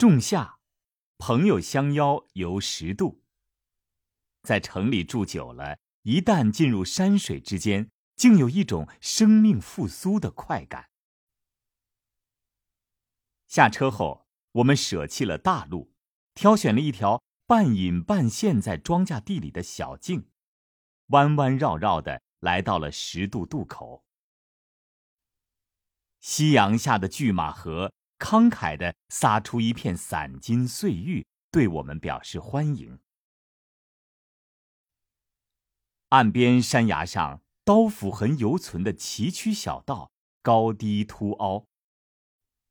仲夏，朋友相邀游十渡。在城里住久了，一旦进入山水之间，竟有一种生命复苏的快感。下车后，我们舍弃了大路，挑选了一条半隐半现在庄稼地里的小径，弯弯绕绕的来到了十渡渡口。夕阳下的拒马河慷慨的撒出一片散金碎玉，对我们表示欢迎。岸边山崖上，刀斧痕犹存的崎岖小道，高低凸凹。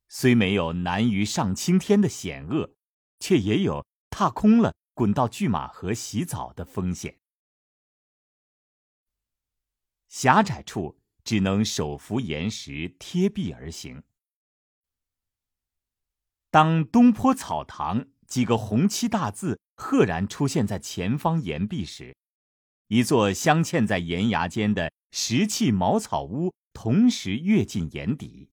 虽没有难于上青天的险恶，却也有踏空了滚到拒马河洗澡的风险。狭窄处只能手扶岩石贴壁而行。当东坡草堂几个红漆大字赫然出现在前方岩壁时，一座镶嵌在岩崖间的石砌茅草屋同时跃进眼底。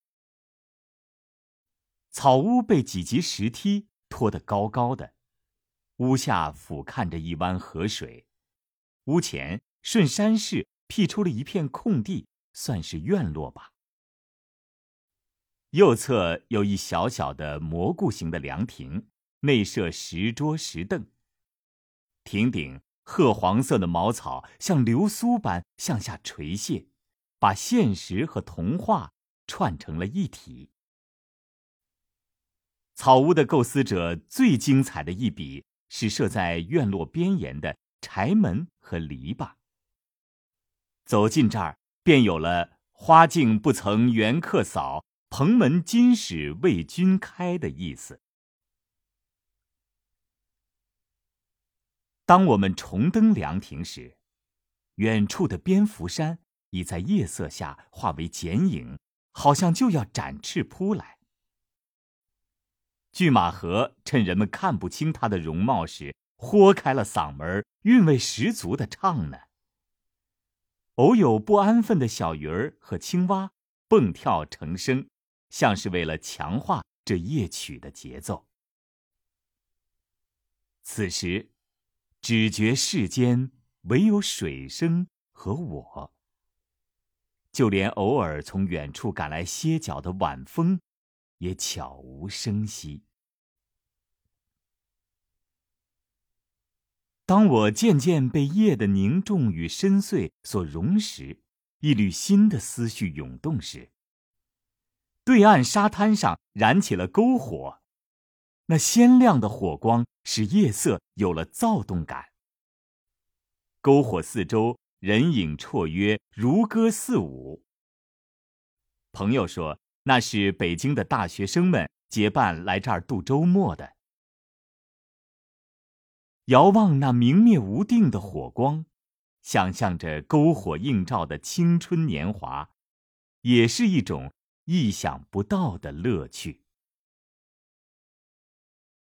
草屋被几级石梯托得高高的，屋下俯瞰着一湾河水，屋前顺山势辟出了一片空地，算是院落吧。右侧有一小小的蘑菇形的凉亭，内设石桌石凳，亭顶。褐黄色的茅草像流苏般向下垂泻，把现实和童话串成了一体。草屋的构思者最精彩的一笔是设在院落边沿的柴门和篱笆。走进这儿，便有了“花径不曾缘客扫，蓬门今始为君开”的意思。当我们重登凉亭时，远处的蝙蝠山已在夜色下化为剪影，好像就要展翅扑来。拒马河趁人们看不清它的容貌时，豁开了嗓门，韵味十足的唱呢。偶有不安分的小鱼儿和青蛙蹦跳成声，像是为了强化这夜曲的节奏。此时。只觉世间唯有水声和我，就连偶尔从远处赶来歇脚的晚风，也悄无声息。当我渐渐被夜的凝重与深邃所融时，一缕新的思绪涌动时，对岸沙滩上燃起了篝火。那鲜亮的火光使夜色有了躁动感。篝火四周人影绰约，如歌似舞。朋友说，那是北京的大学生们结伴来这儿度周末的。遥望那明灭无定的火光，想象着篝火映照的青春年华，也是一种意想不到的乐趣。